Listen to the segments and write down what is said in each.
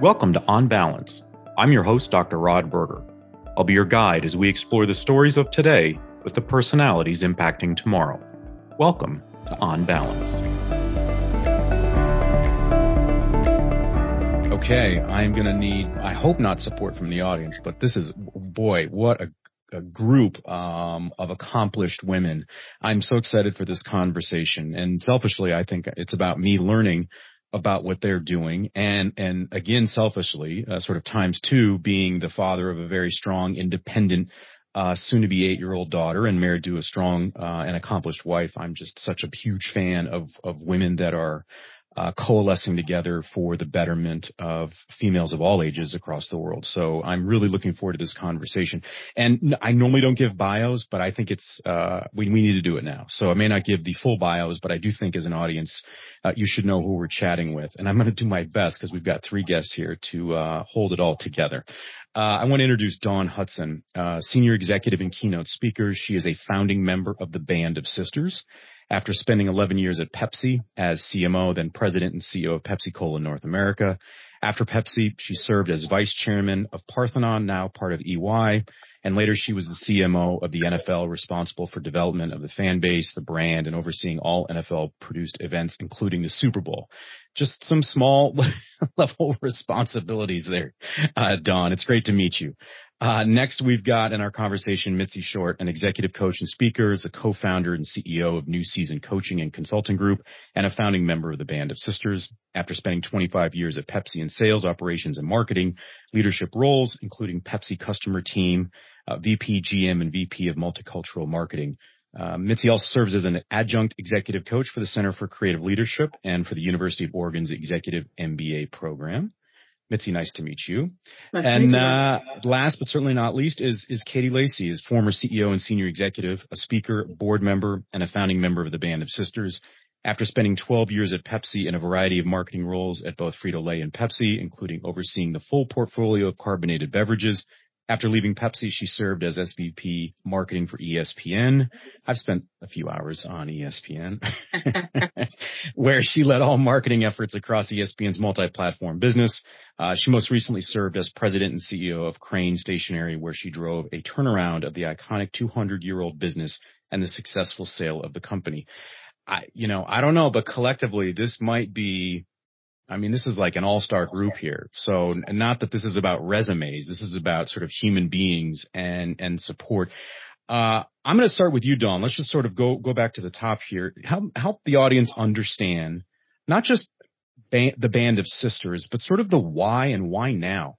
Welcome to On Balance. I'm your host, Dr. Rod Berger. I'll be your guide as we explore the stories of today with the personalities impacting tomorrow. Welcome to On Balance. Okay, I'm going to need, I hope not support from the audience, but this is, boy, what a a group um, of accomplished women. I'm so excited for this conversation, and selfishly, I think it's about me learning about what they're doing, and and again, selfishly, uh, sort of times two, being the father of a very strong, independent. Uh, soon to be eight year old daughter and married to a strong uh, and accomplished wife. I'm just such a huge fan of of women that are uh, coalescing together for the betterment of females of all ages across the world. So I'm really looking forward to this conversation. And I normally don't give bios, but I think it's uh, we, we need to do it now. So I may not give the full bios, but I do think as an audience, uh, you should know who we're chatting with. And I'm going to do my best because we've got three guests here to uh, hold it all together. Uh, I want to introduce Dawn Hudson, uh, senior executive and keynote speaker. She is a founding member of the Band of Sisters after spending 11 years at Pepsi as CMO, then president and CEO of Pepsi Cola North America. After Pepsi, she served as vice chairman of Parthenon, now part of EY, and later she was the CMO of the NFL responsible for development of the fan base, the brand, and overseeing all NFL produced events, including the Super Bowl. Just some small level responsibilities there, uh, Dawn. It's great to meet you. Uh, next, we've got in our conversation Mitzi Short, an executive coach and speaker, is a co-founder and CEO of New Season Coaching and Consulting Group, and a founding member of the Band of Sisters. After spending 25 years at Pepsi in sales, operations, and marketing leadership roles, including Pepsi customer team, uh, VP, GM, and VP of multicultural marketing. Uh, Mitzi also serves as an adjunct executive coach for the Center for Creative Leadership and for the University of Oregon's Executive MBA program. Mitzi, nice to meet you. Nice and you. Uh, last but certainly not least is is Katie Lacey, is former CEO and senior executive, a speaker, board member, and a founding member of the Band of Sisters. After spending 12 years at Pepsi in a variety of marketing roles at both Frito-Lay and Pepsi, including overseeing the full portfolio of carbonated beverages, after leaving Pepsi, she served as SVP marketing for ESPN. I've spent a few hours on ESPN, where she led all marketing efforts across ESPN's multi-platform business. Uh, she most recently served as president and CEO of Crane Stationery, where she drove a turnaround of the iconic 200-year-old business and the successful sale of the company. I, you know, I don't know, but collectively, this might be I mean, this is like an all-star group here. So not that this is about resumes. This is about sort of human beings and, and support. Uh, I'm going to start with you, Dawn. Let's just sort of go, go back to the top here. Help, help the audience understand not just ba- the band of sisters, but sort of the why and why now.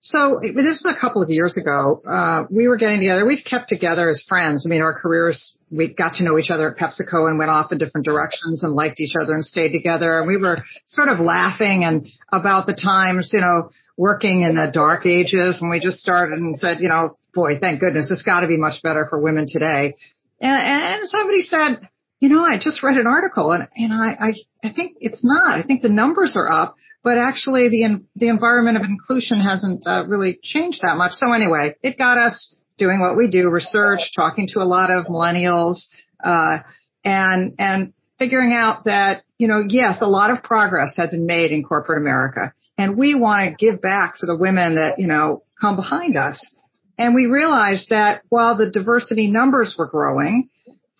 So this is a couple of years ago. Uh, we were getting together. We've kept together as friends. I mean, our careers, we got to know each other at PepsiCo and went off in different directions and liked each other and stayed together. And we were sort of laughing and about the times, you know, working in the dark ages when we just started and said, you know, boy, thank goodness this got to be much better for women today. And, and somebody said, you know, I just read an article and, and I, I, I think it's not. I think the numbers are up but actually the the environment of inclusion hasn't uh, really changed that much. So anyway, it got us doing what we do, research, talking to a lot of millennials, uh, and and figuring out that you know yes, a lot of progress has been made in corporate America, and we want to give back to the women that you know come behind us. And we realized that while the diversity numbers were growing,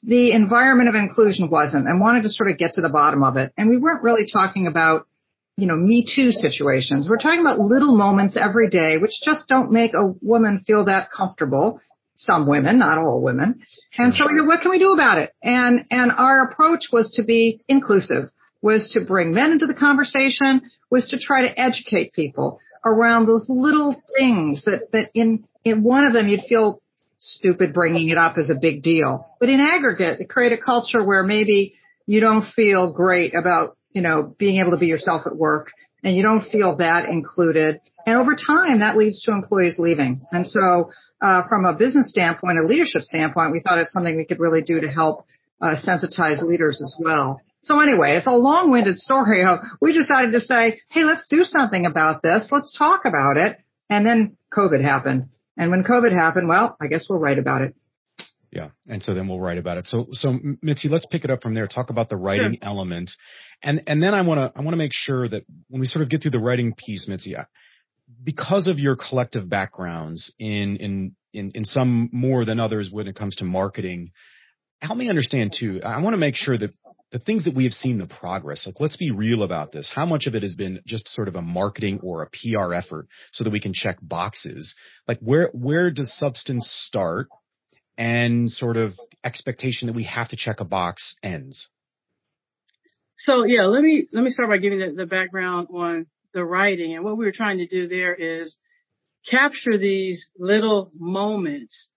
the environment of inclusion wasn't, and wanted to sort of get to the bottom of it. And we weren't really talking about you know, Me Too situations. We're talking about little moments every day which just don't make a woman feel that comfortable. Some women, not all women. And so, what can we do about it? And, and our approach was to be inclusive, was to bring men into the conversation, was to try to educate people around those little things that, that in, in one of them you'd feel stupid bringing it up as a big deal. But in aggregate, create a culture where maybe you don't feel great about you know, being able to be yourself at work and you don't feel that included. And over time, that leads to employees leaving. And so, uh, from a business standpoint, a leadership standpoint, we thought it's something we could really do to help uh, sensitize leaders as well. So anyway, it's a long-winded story of we decided to say, hey, let's do something about this. Let's talk about it. And then COVID happened. And when COVID happened, well, I guess we'll write about it. Yeah. And so then we'll write about it. So, so Mitzi, let's pick it up from there. Talk about the writing sure. element. And, and then I want to, I want to make sure that when we sort of get through the writing piece, Mitzi, because of your collective backgrounds in, in, in, in some more than others when it comes to marketing, help me understand too. I want to make sure that the things that we have seen the progress, like let's be real about this. How much of it has been just sort of a marketing or a PR effort so that we can check boxes? Like where, where does substance start and sort of expectation that we have to check a box ends? So yeah, let me, let me start by giving the, the background on the writing. And what we were trying to do there is capture these little moments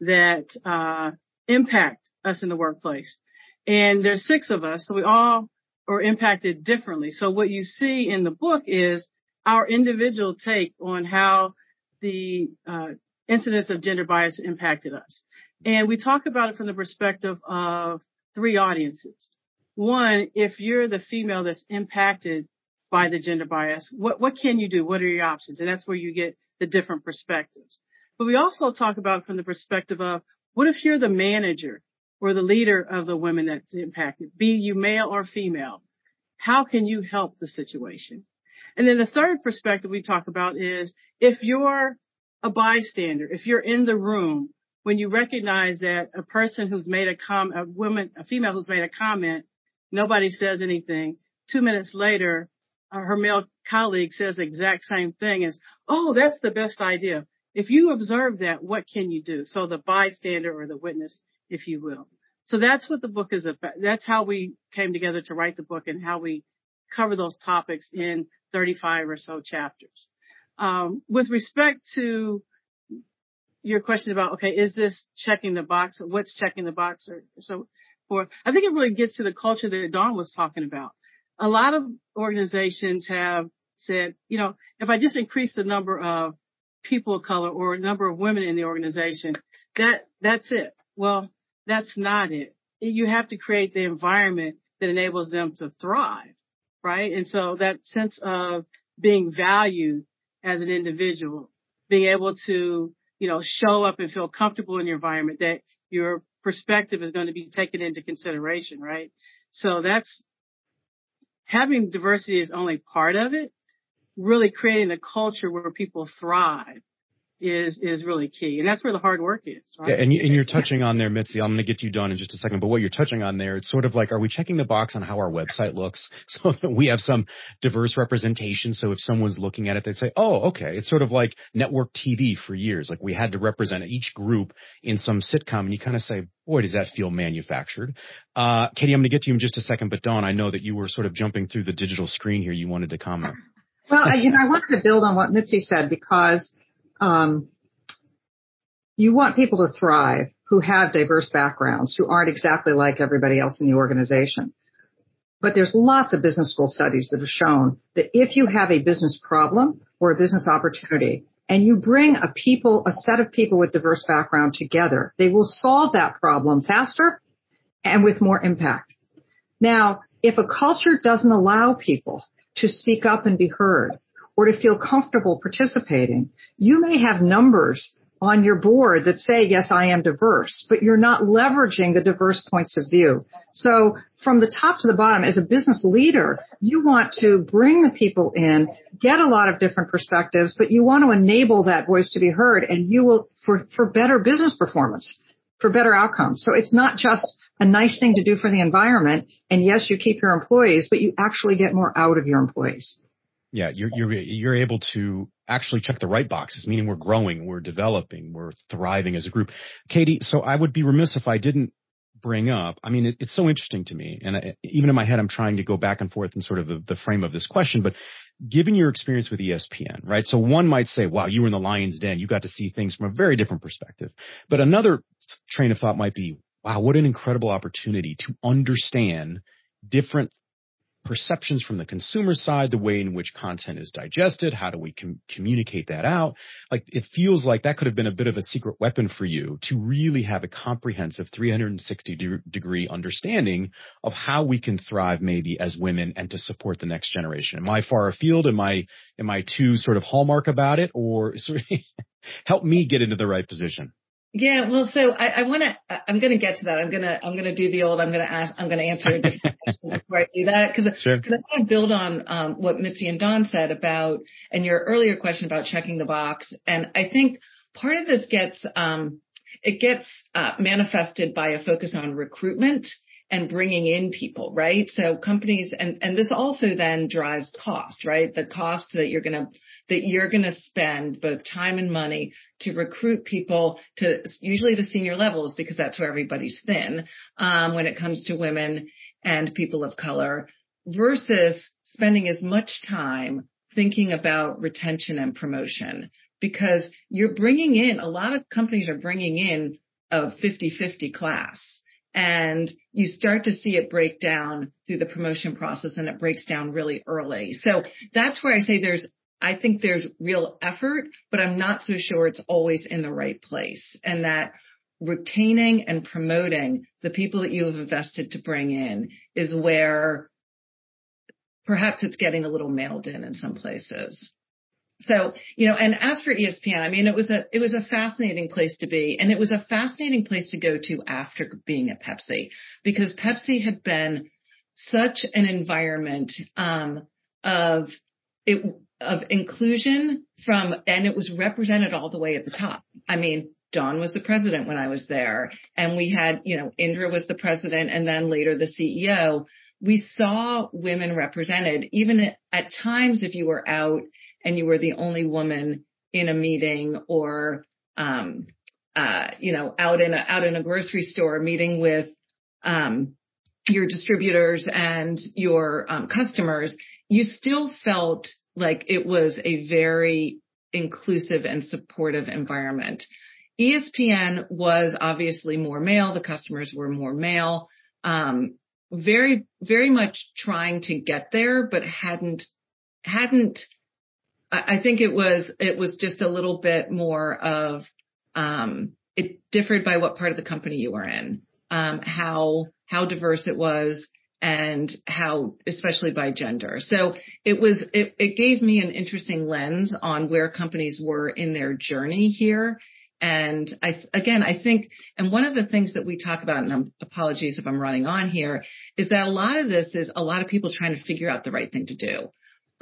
that, uh, impact us in the workplace. And there's six of us, so we all are impacted differently. So what you see in the book is our individual take on how the uh, incidence of gender bias impacted us. And we talk about it from the perspective of three audiences. One, if you're the female that's impacted by the gender bias, what, what can you do? What are your options? And that's where you get the different perspectives. But we also talk about it from the perspective of what if you're the manager or the leader of the women that's impacted, be you male or female? How can you help the situation? And then the third perspective we talk about is if you're a bystander, if you're in the room, when you recognize that a person who's made a com, a woman, a female who's made a comment, nobody says anything. Two minutes later, uh, her male colleague says the exact same thing as, oh, that's the best idea. If you observe that, what can you do? So the bystander or the witness if you will. So that's what the book is about. That's how we came together to write the book and how we cover those topics in 35 or so chapters. Um, with respect to your question about, okay, is this checking the box? What's checking the box or so forth? I think it really gets to the culture that Dawn was talking about. A lot of organizations have said, you know, if I just increase the number of people of color or number of women in the organization, that, that's it. Well, that's not it. You have to create the environment that enables them to thrive, right? And so that sense of being valued as an individual, being able to, you know, show up and feel comfortable in your environment, that your perspective is going to be taken into consideration, right? So that's having diversity is only part of it. Really creating a culture where people thrive is is really key, and that's where the hard work is. Right? Yeah, and, you, and you're touching on there, Mitzi. I'm going to get you done in just a second, but what you're touching on there, it's sort of like, are we checking the box on how our website looks so that we have some diverse representation? So if someone's looking at it, they say, oh, okay. It's sort of like network TV for years. Like we had to represent each group in some sitcom, and you kind of say, boy, does that feel manufactured. Uh, Katie, I'm going to get to you in just a second, but Dawn, I know that you were sort of jumping through the digital screen here. You wanted to comment. Well, you know, I wanted to build on what Mitzi said because um, you want people to thrive who have diverse backgrounds, who aren't exactly like everybody else in the organization. But there's lots of business school studies that have shown that if you have a business problem or a business opportunity and you bring a people, a set of people with diverse background together, they will solve that problem faster and with more impact. Now, if a culture doesn't allow people to speak up and be heard, or to feel comfortable participating. You may have numbers on your board that say, yes, I am diverse, but you're not leveraging the diverse points of view. So from the top to the bottom, as a business leader, you want to bring the people in, get a lot of different perspectives, but you want to enable that voice to be heard and you will, for, for better business performance, for better outcomes. So it's not just a nice thing to do for the environment. And yes, you keep your employees, but you actually get more out of your employees. Yeah, you're you're you're able to actually check the right boxes, meaning we're growing, we're developing, we're thriving as a group. Katie, so I would be remiss if I didn't bring up. I mean, it, it's so interesting to me, and I, even in my head, I'm trying to go back and forth in sort of the, the frame of this question. But given your experience with ESPN, right? So one might say, "Wow, you were in the lion's den. You got to see things from a very different perspective." But another train of thought might be, "Wow, what an incredible opportunity to understand." different perceptions from the consumer side, the way in which content is digested, how do we com- communicate that out? Like it feels like that could have been a bit of a secret weapon for you to really have a comprehensive 360 de- degree understanding of how we can thrive maybe as women and to support the next generation. Am I far afield? Am I am I too sort of hallmark about it, or sort of help me get into the right position? Yeah, well, so I, I want to. I'm going to get to that. I'm going to. I'm going to do the old. I'm going to ask. I'm going to answer a different question before I do that because sure. I want to build on um, what Mitzi and Dawn said about and your earlier question about checking the box. And I think part of this gets um, it gets uh, manifested by a focus on recruitment and bringing in people, right? So companies, and, and this also then drives cost, right? The cost that you're going to, that you're going to spend both time and money to recruit people to usually to senior levels because that's where everybody's thin, um, when it comes to women and people of color versus spending as much time thinking about retention and promotion because you're bringing in a lot of companies are bringing in a 50-50 class and you start to see it break down through the promotion process and it breaks down really early. So that's where I say there's, I think there's real effort, but I'm not so sure it's always in the right place and that retaining and promoting the people that you have invested to bring in is where perhaps it's getting a little mailed in in some places. So, you know, and as for ESPN, I mean, it was a, it was a fascinating place to be and it was a fascinating place to go to after being at Pepsi because Pepsi had been such an environment, um, of it, of inclusion from, and it was represented all the way at the top. I mean, Dawn was the president when I was there and we had, you know, Indra was the president and then later the CEO. We saw women represented even at, times if you were out and you were the only woman in a meeting or, um, uh, you know, out in a, out in a grocery store meeting with, um, your distributors and your um, customers, you still felt like it was a very inclusive and supportive environment. ESPN was obviously more male. The customers were more male. Um, very, very much trying to get there, but hadn't, hadn't I think it was it was just a little bit more of um, it differed by what part of the company you were in, um, how how diverse it was, and how especially by gender. So it was it, it gave me an interesting lens on where companies were in their journey here. And I, again, I think, and one of the things that we talk about, and I'm, apologies if I'm running on here, is that a lot of this is a lot of people trying to figure out the right thing to do.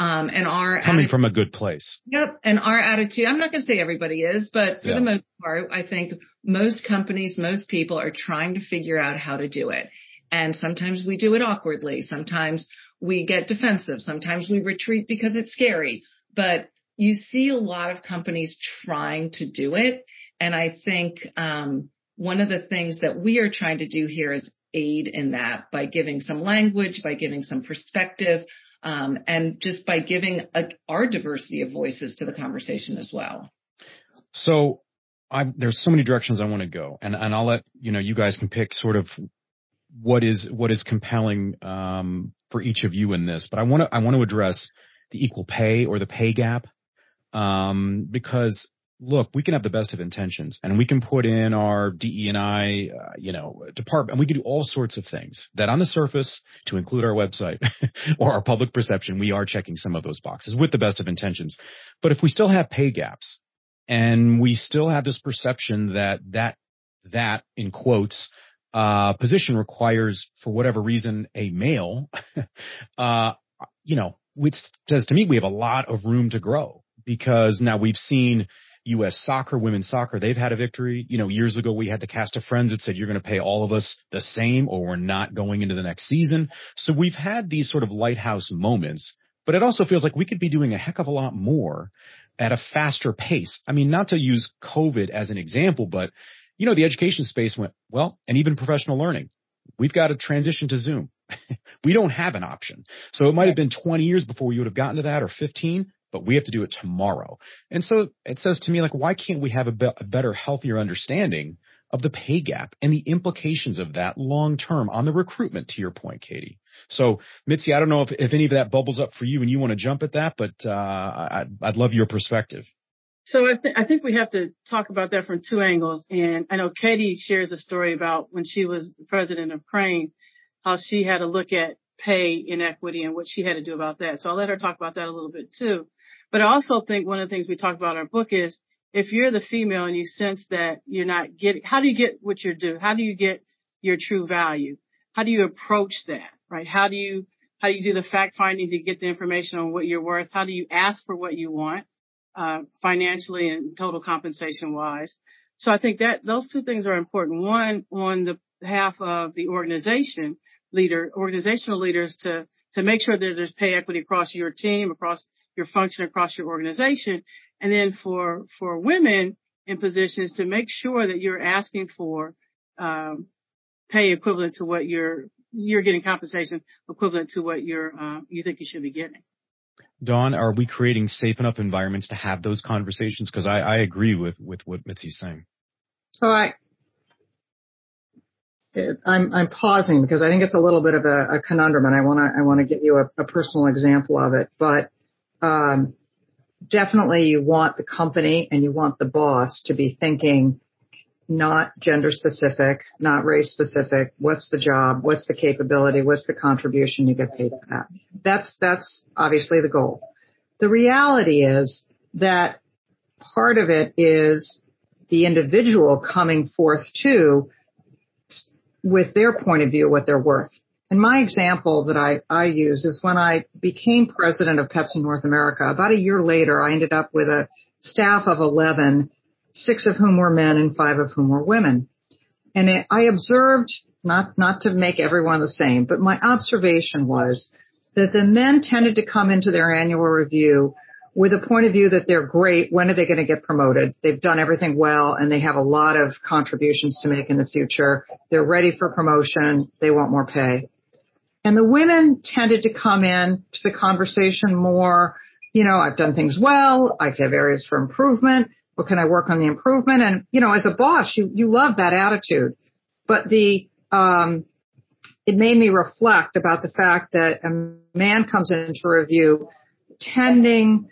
Um, and our coming atti- from a good place. Yep. And our attitude, I'm not going to say everybody is, but for yeah. the most part, I think most companies, most people are trying to figure out how to do it. And sometimes we do it awkwardly. Sometimes we get defensive. Sometimes we retreat because it's scary, but you see a lot of companies trying to do it. And I think, um, one of the things that we are trying to do here is aid in that by giving some language, by giving some perspective, um, and just by giving a, our diversity of voices to the conversation as well. So I, there's so many directions I want to go, and and I'll let you know you guys can pick sort of what is what is compelling um, for each of you in this. But I want to I want to address the equal pay or the pay gap um, because look, we can have the best of intentions and we can put in our DE and I, uh, you know, department, and we can do all sorts of things that on the surface, to include our website or our public perception, we are checking some of those boxes with the best of intentions. But if we still have pay gaps and we still have this perception that that, that in quotes, uh, position requires for whatever reason a male, uh, you know, which says to me we have a lot of room to grow because now we've seen U.S. soccer, women's soccer, they've had a victory. You know, years ago we had the cast of friends that said you're going to pay all of us the same or we're not going into the next season. So we've had these sort of lighthouse moments, but it also feels like we could be doing a heck of a lot more at a faster pace. I mean, not to use COVID as an example, but you know, the education space went, well, and even professional learning. We've got to transition to Zoom. we don't have an option. So it might have been 20 years before we would have gotten to that or 15 but we have to do it tomorrow. And so it says to me, like, why can't we have a, be- a better, healthier understanding of the pay gap and the implications of that long term on the recruitment to your point, Katie. So Mitzi, I don't know if, if any of that bubbles up for you and you want to jump at that, but, uh, I, I'd love your perspective. So I, th- I think we have to talk about that from two angles. And I know Katie shares a story about when she was president of Crane, how she had to look at pay inequity and what she had to do about that. So I'll let her talk about that a little bit too. But I also think one of the things we talk about in our book is if you're the female and you sense that you're not getting, how do you get what you're due? How do you get your true value? How do you approach that, right? How do you, how do you do the fact finding to get the information on what you're worth? How do you ask for what you want, uh, financially and total compensation wise? So I think that those two things are important. One, on the behalf of the organization leader, organizational leaders to, to make sure that there's pay equity across your team, across your function, across your organization. And then for, for women in positions to make sure that you're asking for, um, pay equivalent to what you're, you're getting compensation equivalent to what you're, uh, you think you should be getting. Dawn, are we creating safe enough environments to have those conversations? Because I, I agree with, with what Mitzi's saying. So I, I'm, I'm pausing because I think it's a little bit of a, a conundrum and I want to, I want to give you a, a, personal example of it, but, um, definitely you want the company and you want the boss to be thinking not gender specific, not race specific. What's the job? What's the capability? What's the contribution you get paid for that? That's, that's obviously the goal. The reality is that part of it is the individual coming forth too with their point of view, what they're worth. And my example that I, I use is when I became president of Pepsi North America, about a year later, I ended up with a staff of 11 six of whom were men and five of whom were women. And it, I observed, not, not to make everyone the same, but my observation was that the men tended to come into their annual review with a point of view that they're great. When are they going to get promoted? They've done everything well and they have a lot of contributions to make in the future. They're ready for promotion. They want more pay. And the women tended to come in to the conversation more, you know, I've done things well. I have areas for improvement. What can I work on the improvement? And, you know, as a boss, you, you love that attitude. But the, um, it made me reflect about the fact that a man comes into review tending,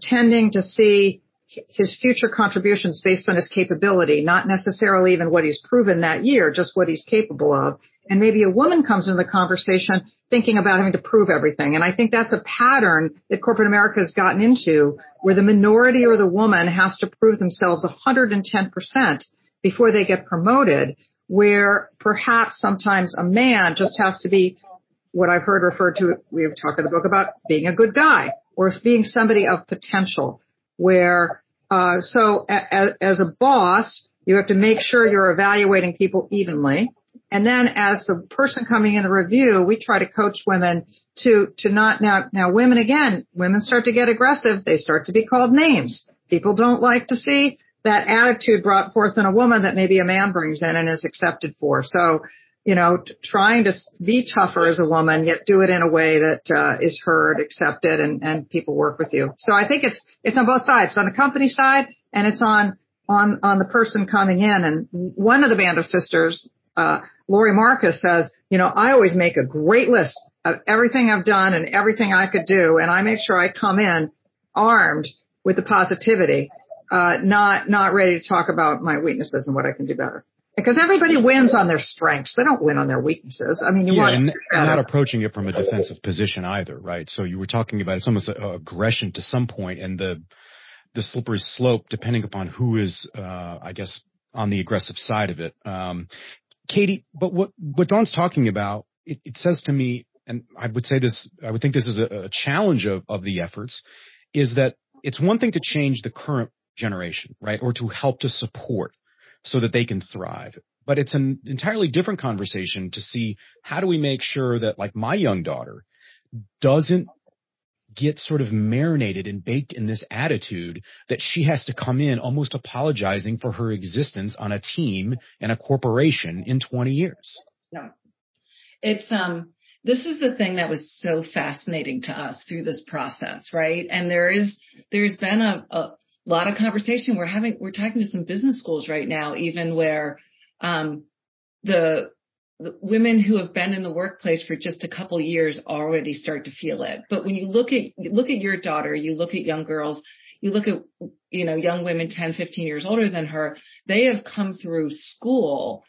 tending to see his future contributions based on his capability, not necessarily even what he's proven that year, just what he's capable of. And maybe a woman comes into the conversation thinking about having to prove everything. And I think that's a pattern that corporate America has gotten into where the minority or the woman has to prove themselves 110% before they get promoted, where perhaps sometimes a man just has to be what I've heard referred to, we have talked in the book about being a good guy or being somebody of potential where, uh, so a, as a boss, you have to make sure you're evaluating people evenly and then as the person coming in the review, we try to coach women to, to not now, now women again, women start to get aggressive. They start to be called names. People don't like to see that attitude brought forth in a woman that maybe a man brings in and is accepted for. So, you know, trying to be tougher as a woman, yet do it in a way that uh, is heard, accepted, and, and people work with you. So I think it's it's on both sides. It's on the company side, and it's on on on the person coming in. And one of the band of sisters, uh, Lori Marcus says, you know, I always make a great list of everything I've done and everything I could do, and I make sure I come in armed with the positivity, uh, not not ready to talk about my weaknesses and what I can do better. Because everybody wins on their strengths. They don't win on their weaknesses. I mean, you yeah, want and, and not approaching it from a defensive position either, right? So you were talking about it's almost a, a aggression to some point, and the the slippery slope, depending upon who is, uh, I guess, on the aggressive side of it. Um, Katie, but what, what Dawn's talking about, it, it, says to me, and I would say this, I would think this is a, a challenge of, of the efforts, is that it's one thing to change the current generation, right? Or to help to support so that they can thrive. But it's an entirely different conversation to see how do we make sure that like my young daughter doesn't get sort of marinated and baked in this attitude that she has to come in almost apologizing for her existence on a team and a corporation in 20 years. No. It's, um, this is the thing that was so fascinating to us through this process, right? And there is, there's been a, a lot of conversation. We're having, we're talking to some business schools right now, even where, um, the, women who have been in the workplace for just a couple years already start to feel it. But when you look at, look at your daughter, you look at young girls, you look at, you know, young women 10, 15 years older than her, they have come through school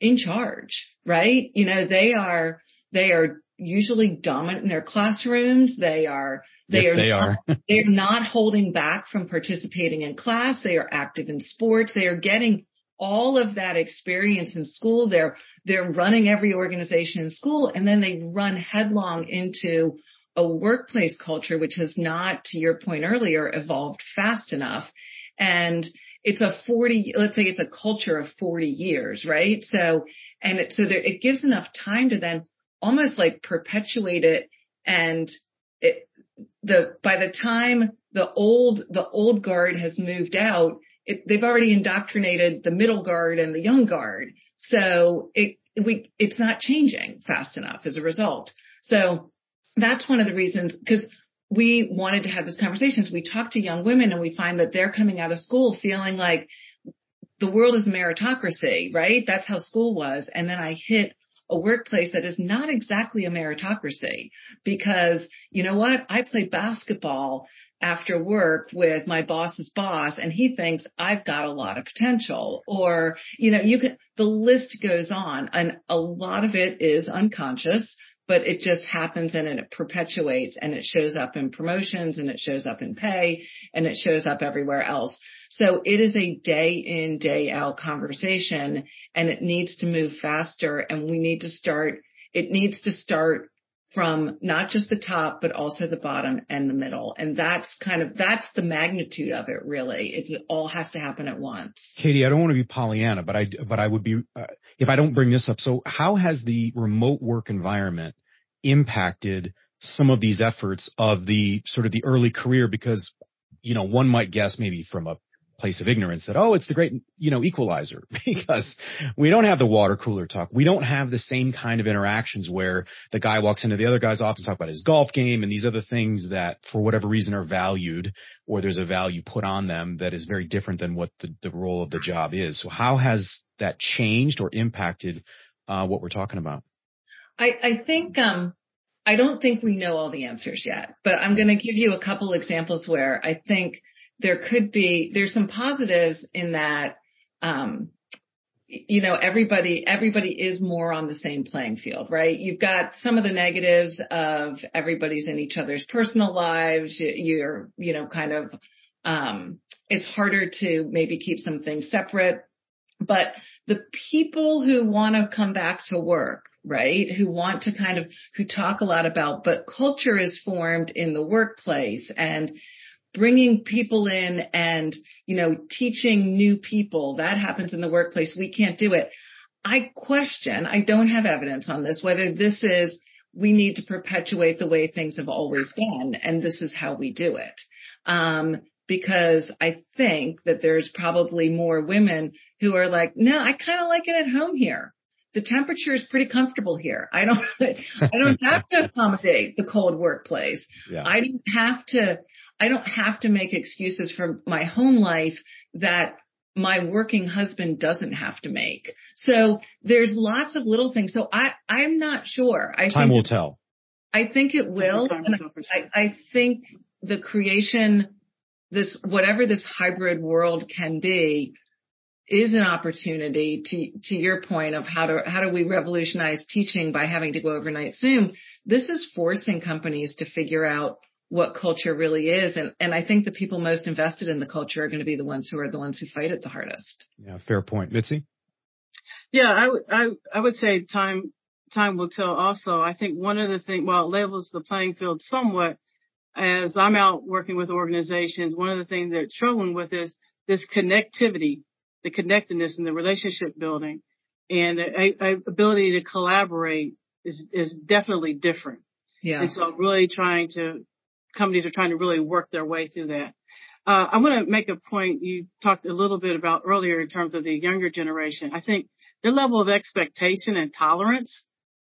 in charge, right? You know, they are, they are usually dominant in their classrooms. They are they yes, are they not, are. they are not holding back from participating in class. They are active in sports. They are getting all of that experience in school. They're they're running every organization in school and then they run headlong into a workplace culture which has not to your point earlier evolved fast enough and it's a 40 let's say it's a culture of 40 years right so and it so there, it gives enough time to then almost like perpetuate it and it the by the time the old the old guard has moved out it, they've already indoctrinated the middle guard and the young guard. So it we it's not changing fast enough as a result. So that's one of the reasons because we wanted to have these conversations. We talk to young women and we find that they're coming out of school feeling like the world is meritocracy right? That's how school was. And then i hit a workplace that is not exactly a meritocracy because you know what? I play basketball after work with my boss's boss and he thinks I've got a lot of potential or, you know, you can, the list goes on and a lot of it is unconscious, but it just happens and it perpetuates and it shows up in promotions and it shows up in pay and it shows up everywhere else. So it is a day in, day out conversation and it needs to move faster and we need to start, it needs to start from not just the top, but also the bottom and the middle. And that's kind of, that's the magnitude of it really. It's, it all has to happen at once. Katie, I don't want to be Pollyanna, but I, but I would be, uh, if I don't bring this up. So how has the remote work environment impacted some of these efforts of the sort of the early career? Because, you know, one might guess maybe from a place of ignorance that, oh, it's the great, you know, equalizer because we don't have the water cooler talk. We don't have the same kind of interactions where the guy walks into the other guy's office, talk about his golf game and these other things that for whatever reason are valued or there's a value put on them that is very different than what the, the role of the job is. So how has that changed or impacted uh, what we're talking about? I, I think, um, I don't think we know all the answers yet, but I'm going to give you a couple examples where I think there could be there's some positives in that um, you know everybody everybody is more on the same playing field right? You've got some of the negatives of everybody's in each other's personal lives. You're you know kind of um, it's harder to maybe keep some things separate. But the people who want to come back to work right who want to kind of who talk a lot about but culture is formed in the workplace and bringing people in and, you know, teaching new people. That happens in the workplace. We can't do it. I question, I don't have evidence on this, whether this is we need to perpetuate the way things have always been and this is how we do it. Um, because I think that there's probably more women who are like, no, I kind of like it at home here. The temperature is pretty comfortable here. I don't, I don't have to accommodate the cold workplace. Yeah. I don't have to, I don't have to make excuses for my home life that my working husband doesn't have to make. So there's lots of little things. So I, I'm not sure. I Time will tell. I think it will. And I, I think the creation, this, whatever this hybrid world can be, is an opportunity to, to your point of how to, how do we revolutionize teaching by having to go overnight Zoom? This is forcing companies to figure out what culture really is. And, and I think the people most invested in the culture are going to be the ones who are the ones who fight it the hardest. Yeah, fair point. Mitzi? Yeah, I would, I, I would say time, time will tell also. I think one of the things, while it levels the playing field somewhat, as I'm out working with organizations, one of the things they're struggling with is this connectivity, the connectedness and the relationship building and the ability to collaborate is, is definitely different. Yeah. And so really trying to companies are trying to really work their way through that. Uh, I want to make a point you talked a little bit about earlier in terms of the younger generation. I think their level of expectation and tolerance,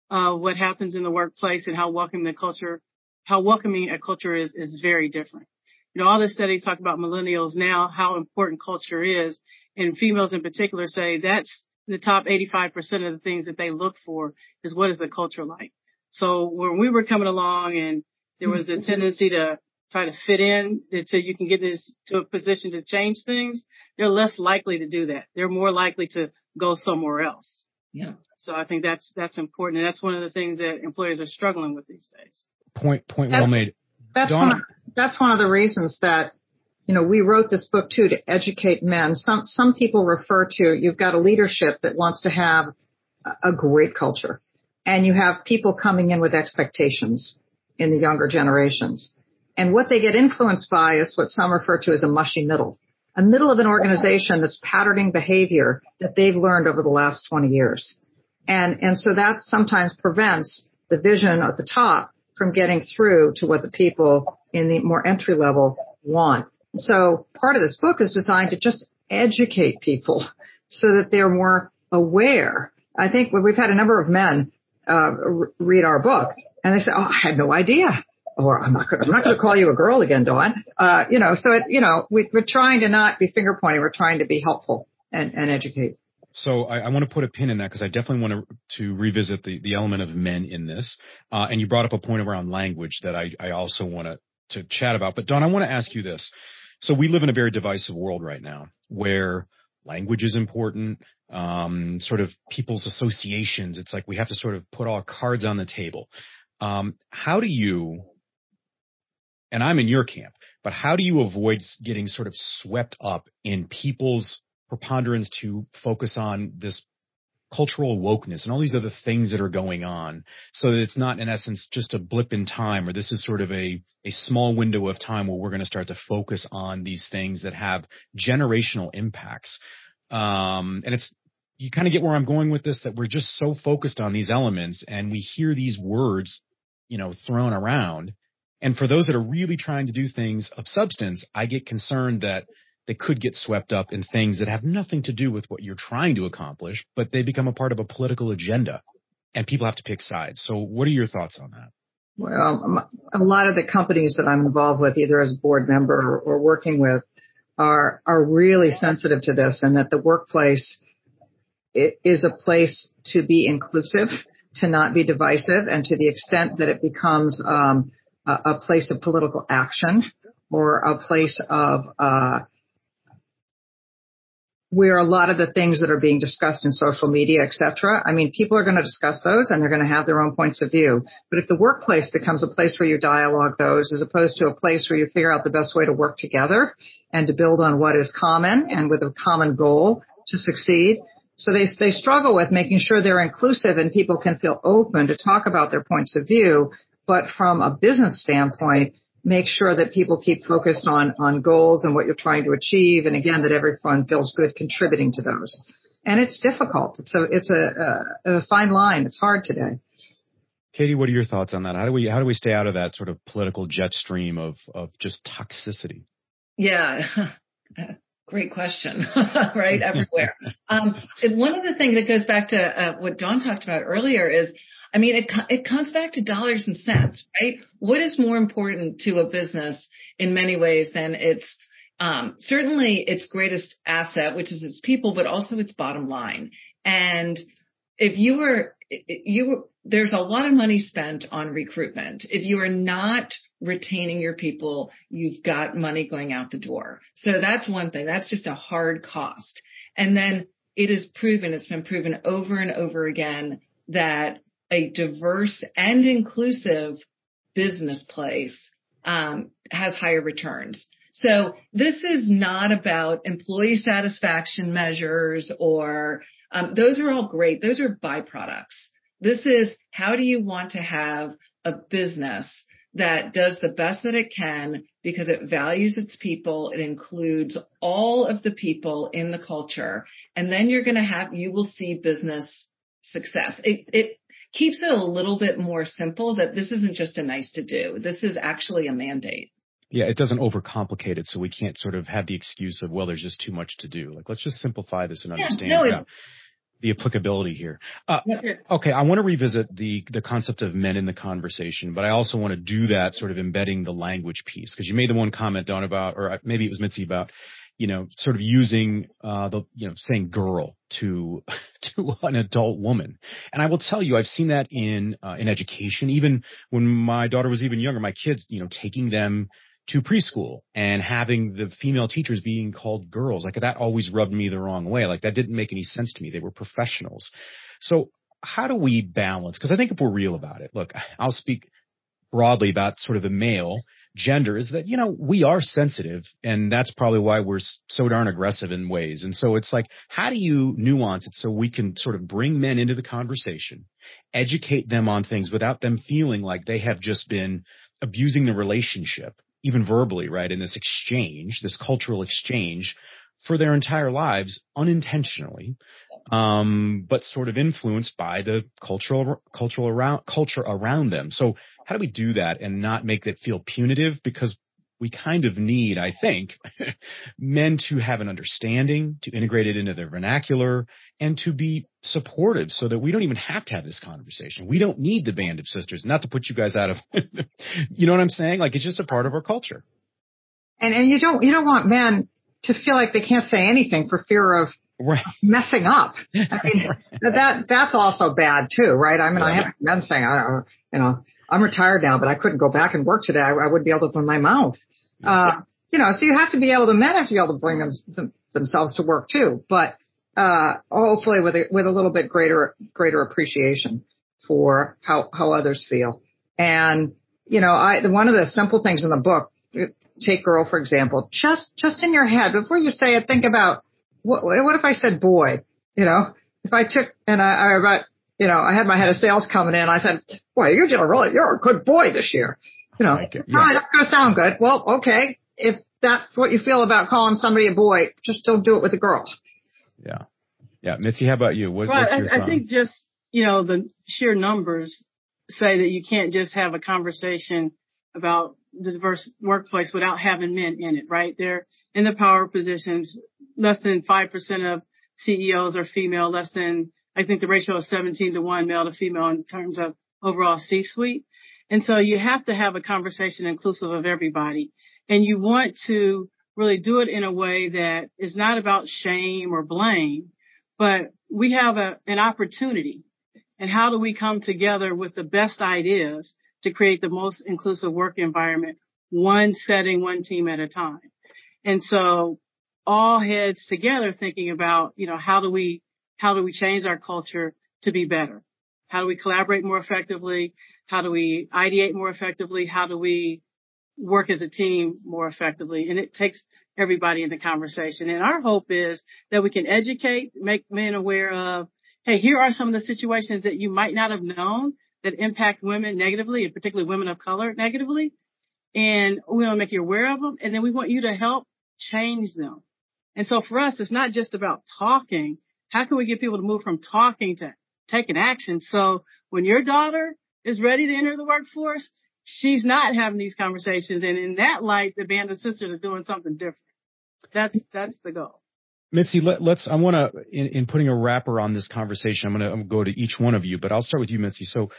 uh, what happens in the workplace and how welcoming the culture, how welcoming a culture is, is very different. You know, all the studies talk about millennials now, how important culture is and females in particular say that's the top 85% of the things that they look for is what is the culture like. So when we were coming along and there was a tendency to try to fit in until you can get this to a position to change things. They're less likely to do that. They're more likely to go somewhere else. Yeah. So I think that's that's important. And that's one of the things that employers are struggling with these days. Point point that's, well made. That's one of, that's one of the reasons that you know we wrote this book too to educate men. Some some people refer to you've got a leadership that wants to have a great culture, and you have people coming in with expectations in the younger generations. And what they get influenced by is what some refer to as a mushy middle a middle of an organization that's patterning behavior that they've learned over the last 20 years. And, and so that sometimes prevents the vision at the top from getting through to what the people in the more entry level want. So part of this book is designed to just educate people so that they're more aware. I think we've had a number of men uh, read our book and they say, "Oh, I had no idea or I'm not going I'm not going to call you a girl again, Dawn. Uh, you know, so it, you know, we, are trying to not be finger pointing. We're trying to be helpful and, and educate. So I, I, want to put a pin in that because I definitely want to, to revisit the, the element of men in this. Uh, and you brought up a point around language that I, I also want to, to chat about. But Dawn, I want to ask you this. So we live in a very divisive world right now where language is important, um, sort of people's associations. It's like we have to sort of put all cards on the table. Um, how do you and I'm in your camp, but how do you avoid getting sort of swept up in people's preponderance to focus on this cultural wokeness and all these other things that are going on so that it's not in essence just a blip in time or this is sort of a, a small window of time where we're going to start to focus on these things that have generational impacts. Um, and it's, you kind of get where I'm going with this, that we're just so focused on these elements and we hear these words, you know, thrown around and for those that are really trying to do things of substance, I get concerned that they could get swept up in things that have nothing to do with what you're trying to accomplish, but they become a part of a political agenda and people have to pick sides. So what are your thoughts on that? Well, a lot of the companies that I'm involved with, either as a board member or working with, are are really sensitive to this, and that the workplace is a place to be inclusive, to not be divisive, and to the extent that it becomes um, a, a place of political action or a place of uh, where a lot of the things that are being discussed in social media, etc. I mean, people are going to discuss those and they're going to have their own points of view. But if the workplace becomes a place where you dialogue those as opposed to a place where you figure out the best way to work together and to build on what is common and with a common goal to succeed. So they, they struggle with making sure they're inclusive and people can feel open to talk about their points of view but from a business standpoint, make sure that people keep focused on, on goals and what you're trying to achieve. And again, that everyone feels good contributing to those. And it's difficult. It's a, it's a, a, a fine line. It's hard today. Katie, what are your thoughts on that? How do we, how do we stay out of that sort of political jet stream of, of just toxicity? Yeah. Great question, right? Everywhere. um, one of the things that goes back to uh, what Dawn talked about earlier is I mean, it, it comes back to dollars and cents, right? What is more important to a business in many ways than its, um, certainly its greatest asset, which is its people, but also its bottom line. And if you are, you, there's a lot of money spent on recruitment. If you are not retaining your people, you've got money going out the door. So that's one thing. That's just a hard cost. And then it is proven, it's been proven over and over again that a diverse and inclusive business place um, has higher returns. So this is not about employee satisfaction measures or um, those are all great. Those are byproducts. This is how do you want to have a business that does the best that it can because it values its people. It includes all of the people in the culture. And then you're going to have, you will see business success. It, it keeps it a little bit more simple that this isn't just a nice to do. This is actually a mandate. Yeah, it doesn't overcomplicate it so we can't sort of have the excuse of, well, there's just too much to do. Like, let's just simplify this and understand yeah, no, the applicability here. Uh, okay, I want to revisit the the concept of men in the conversation, but I also want to do that sort of embedding the language piece because you made the one comment Dawn about, or maybe it was Mitzi about you know, sort of using uh, the, you know, saying girl to to an adult woman. And I will tell you, I've seen that in uh, in education. Even when my daughter was even younger, my kids, you know, taking them to preschool and having the female teachers being called girls, like that always rubbed me the wrong way. Like that didn't make any sense to me. They were professionals. So how do we balance? Because I think if we're real about it, look, I'll speak broadly about sort of the male gender is that, you know, we are sensitive and that's probably why we're so darn aggressive in ways. And so it's like, how do you nuance it so we can sort of bring men into the conversation, educate them on things without them feeling like they have just been abusing the relationship, even verbally, right? In this exchange, this cultural exchange for their entire lives unintentionally, um, but sort of influenced by the cultural cultural around culture around them. So how do we do that and not make it feel punitive? Because we kind of need, I think, men to have an understanding, to integrate it into their vernacular, and to be supportive so that we don't even have to have this conversation. We don't need the band of sisters, not to put you guys out of, you know what I'm saying? Like it's just a part of our culture. And, and you don't, you don't want men to feel like they can't say anything for fear of right. messing up. I mean, that, that's also bad too, right? I mean, I have men saying, I, you know, I'm retired now, but I couldn't go back and work today. I, I wouldn't be able to open my mouth. Uh, you know, so you have to be able to, men have to be able to bring them, them themselves to work too, but, uh, hopefully with a, with a little bit greater, greater appreciation for how, how others feel. And, you know, I, one of the simple things in the book, take girl, for example, just, just in your head, before you say it, think about what, what if I said boy? You know, if I took, and I, I about, you know, I had my head of sales coming in. I said, boy, you're doing really, you're a good boy this year. You know, like yeah. oh, that's going to sound good. Well, okay. If that's what you feel about calling somebody a boy, just don't do it with a girl. Yeah. Yeah. Mitzi, how about you? What, well, I, I think just, you know, the sheer numbers say that you can't just have a conversation about the diverse workplace without having men in it, right? They're in the power positions. Less than 5% of CEOs are female, less than, I think the ratio is 17 to 1 male to female in terms of overall C-suite. And so you have to have a conversation inclusive of everybody. And you want to really do it in a way that is not about shame or blame, but we have a, an opportunity. And how do we come together with the best ideas to create the most inclusive work environment, one setting, one team at a time. And so all heads together thinking about, you know, how do we, how do we change our culture to be better? How do we collaborate more effectively? How do we ideate more effectively? How do we work as a team more effectively? And it takes everybody in the conversation. And our hope is that we can educate, make men aware of, hey, here are some of the situations that you might not have known that impact women negatively and particularly women of color negatively. And we want to make you aware of them. And then we want you to help change them. And so for us, it's not just about talking. How can we get people to move from talking to taking action? So when your daughter is ready to enter the workforce, she's not having these conversations. And in that light, the band of sisters are doing something different. That's, that's the goal. Mitzi, let, us I want to, in, in, putting a wrapper on this conversation, I'm going to go to each one of you, but I'll start with you, Mitzi. So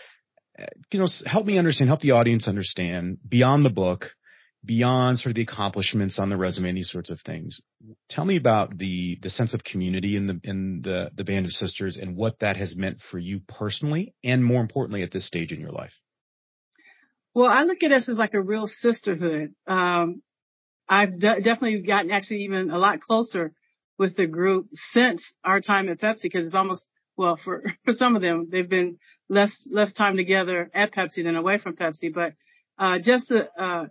uh, you know, help me understand, help the audience understand beyond the book, beyond sort of the accomplishments on the resume, and these sorts of things. Tell me about the the sense of community in the in the the band of sisters and what that has meant for you personally, and more importantly, at this stage in your life. Well, I look at us as like a real sisterhood. Um, I've de- definitely gotten actually even a lot closer with the group since our time at Pepsi because it's almost well for for some of them they've been less less time together at Pepsi than away from Pepsi, but uh, just a, uh,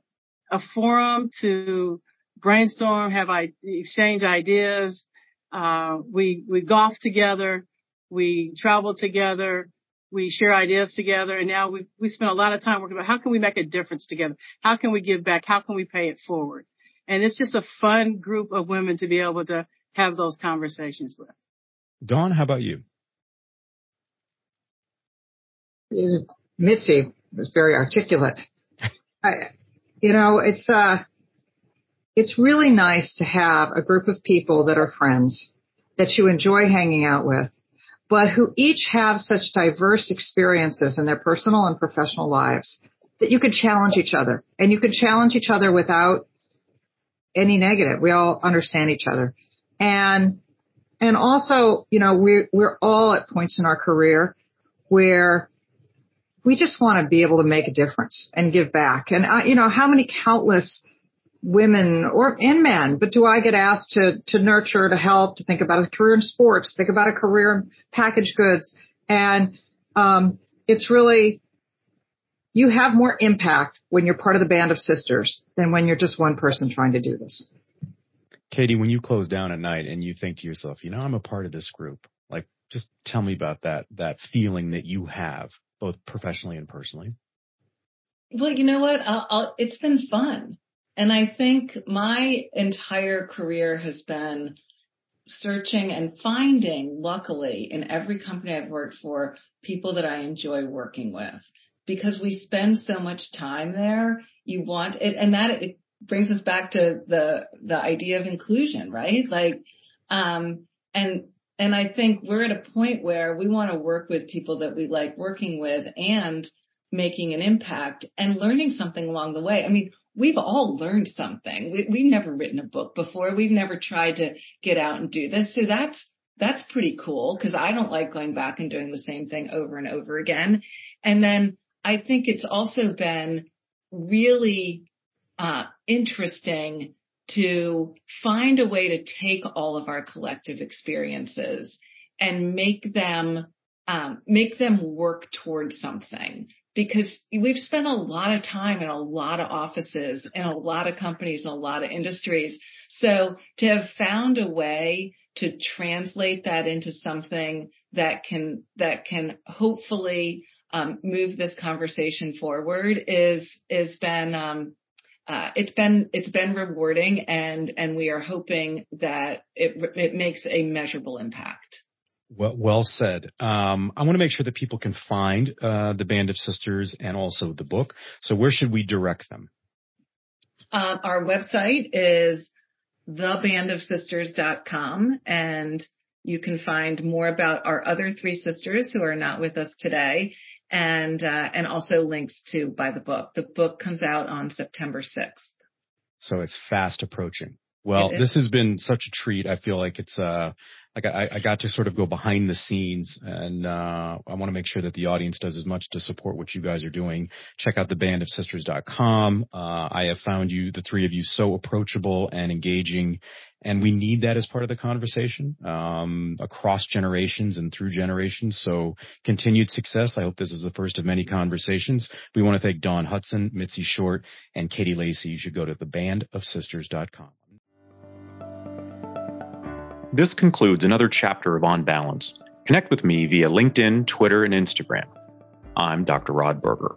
a forum to brainstorm, have I exchange ideas. Uh, we we golf together, we travel together, we share ideas together, and now we we spend a lot of time working about how can we make a difference together, how can we give back, how can we pay it forward, and it's just a fun group of women to be able to have those conversations with. Dawn, how about you? Mitzi was very articulate. I, you know, it's uh, it's really nice to have a group of people that are friends that you enjoy hanging out with, but who each have such diverse experiences in their personal and professional lives that you can challenge each other and you can challenge each other without any negative. We all understand each other. And, and also, you know, we're, we're all at points in our career where we just want to be able to make a difference and give back. And uh, you know, how many countless women or and men, but do I get asked to to nurture, to help, to think about a career in sports, think about a career in packaged goods, And um, it's really you have more impact when you're part of the band of sisters than when you're just one person trying to do this. Katie, when you close down at night and you think to yourself, you know, I'm a part of this group, like just tell me about that that feeling that you have both professionally and personally. Well, you know what? I'll, I'll, it's been fun. And I think my entire career has been searching and finding, luckily, in every company I've worked for, people that I enjoy working with. Because we spend so much time there, you want it, and that it brings us back to the the idea of inclusion, right? Like, um, and and I think we're at a point where we want to work with people that we like working with and making an impact and learning something along the way. I mean, we've all learned something. We, we've never written a book before. We've never tried to get out and do this. So that's, that's pretty cool because I don't like going back and doing the same thing over and over again. And then I think it's also been really uh, interesting to find a way to take all of our collective experiences and make them um, make them work towards something because we've spent a lot of time in a lot of offices in a lot of companies and a lot of industries. So to have found a way to translate that into something that can, that can hopefully um, move this conversation forward is, is been, um, uh, it's been it's been rewarding and and we are hoping that it it makes a measurable impact. Well, well said. Um, I want to make sure that people can find uh, the Band of Sisters and also the book. So where should we direct them? Uh, our website is thebandofsisters.com and you can find more about our other three sisters who are not with us today and uh, and also links to buy the book. The book comes out on September 6th. So it's fast approaching. Well, this has been such a treat. I feel like it's uh I got, I got to sort of go behind the scenes and, uh, I want to make sure that the audience does as much to support what you guys are doing. Check out the bandofsisters.com. Uh, I have found you, the three of you, so approachable and engaging. And we need that as part of the conversation, um, across generations and through generations. So continued success. I hope this is the first of many conversations. We want to thank Dawn Hudson, Mitzi Short, and Katie Lacey. You should go to thebandofsisters.com. This concludes another chapter of On Balance. Connect with me via LinkedIn, Twitter, and Instagram. I'm Dr. Rod Berger.